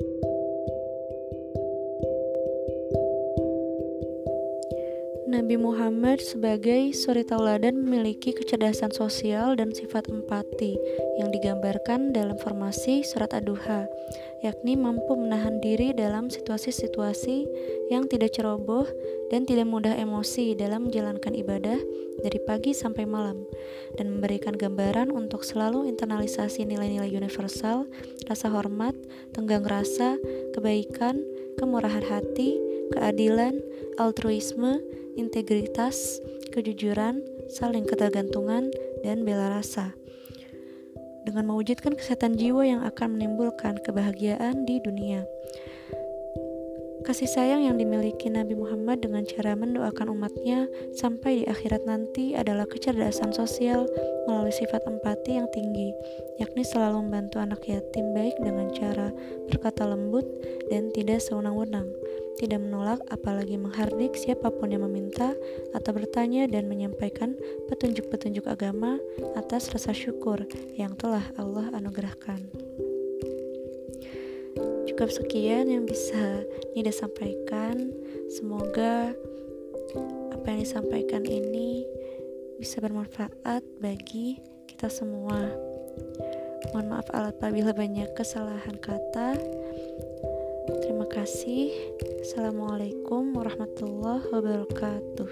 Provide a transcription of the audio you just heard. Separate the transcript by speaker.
Speaker 1: Thank you. Nabi Muhammad sebagai suri tauladan memiliki kecerdasan sosial dan sifat empati yang digambarkan dalam formasi surat Ad-Duha, yakni mampu menahan diri dalam situasi-situasi yang tidak ceroboh dan tidak mudah emosi dalam menjalankan ibadah dari pagi sampai malam dan memberikan gambaran untuk selalu internalisasi nilai-nilai universal, rasa hormat, tenggang rasa, kebaikan, kemurahan hati, keadilan, altruisme, integritas, kejujuran, saling ketergantungan, dan bela rasa. Dengan mewujudkan kesehatan jiwa yang akan menimbulkan kebahagiaan di dunia. Kasih sayang yang dimiliki Nabi Muhammad dengan cara mendoakan umatnya sampai di akhirat nanti adalah kecerdasan sosial melalui sifat empati yang tinggi, yakni selalu membantu anak yatim baik dengan cara berkata lembut dan tidak sewenang-wenang tidak menolak apalagi menghardik siapa pun yang meminta atau bertanya dan menyampaikan petunjuk-petunjuk agama atas rasa syukur yang telah Allah anugerahkan. Cukup sekian yang bisa Nida sampaikan. Semoga apa yang disampaikan ini bisa bermanfaat bagi kita semua. Mohon maaf apabila banyak kesalahan kata. Kasih. Assalamualaikum warahmatullahi wabarakatuh.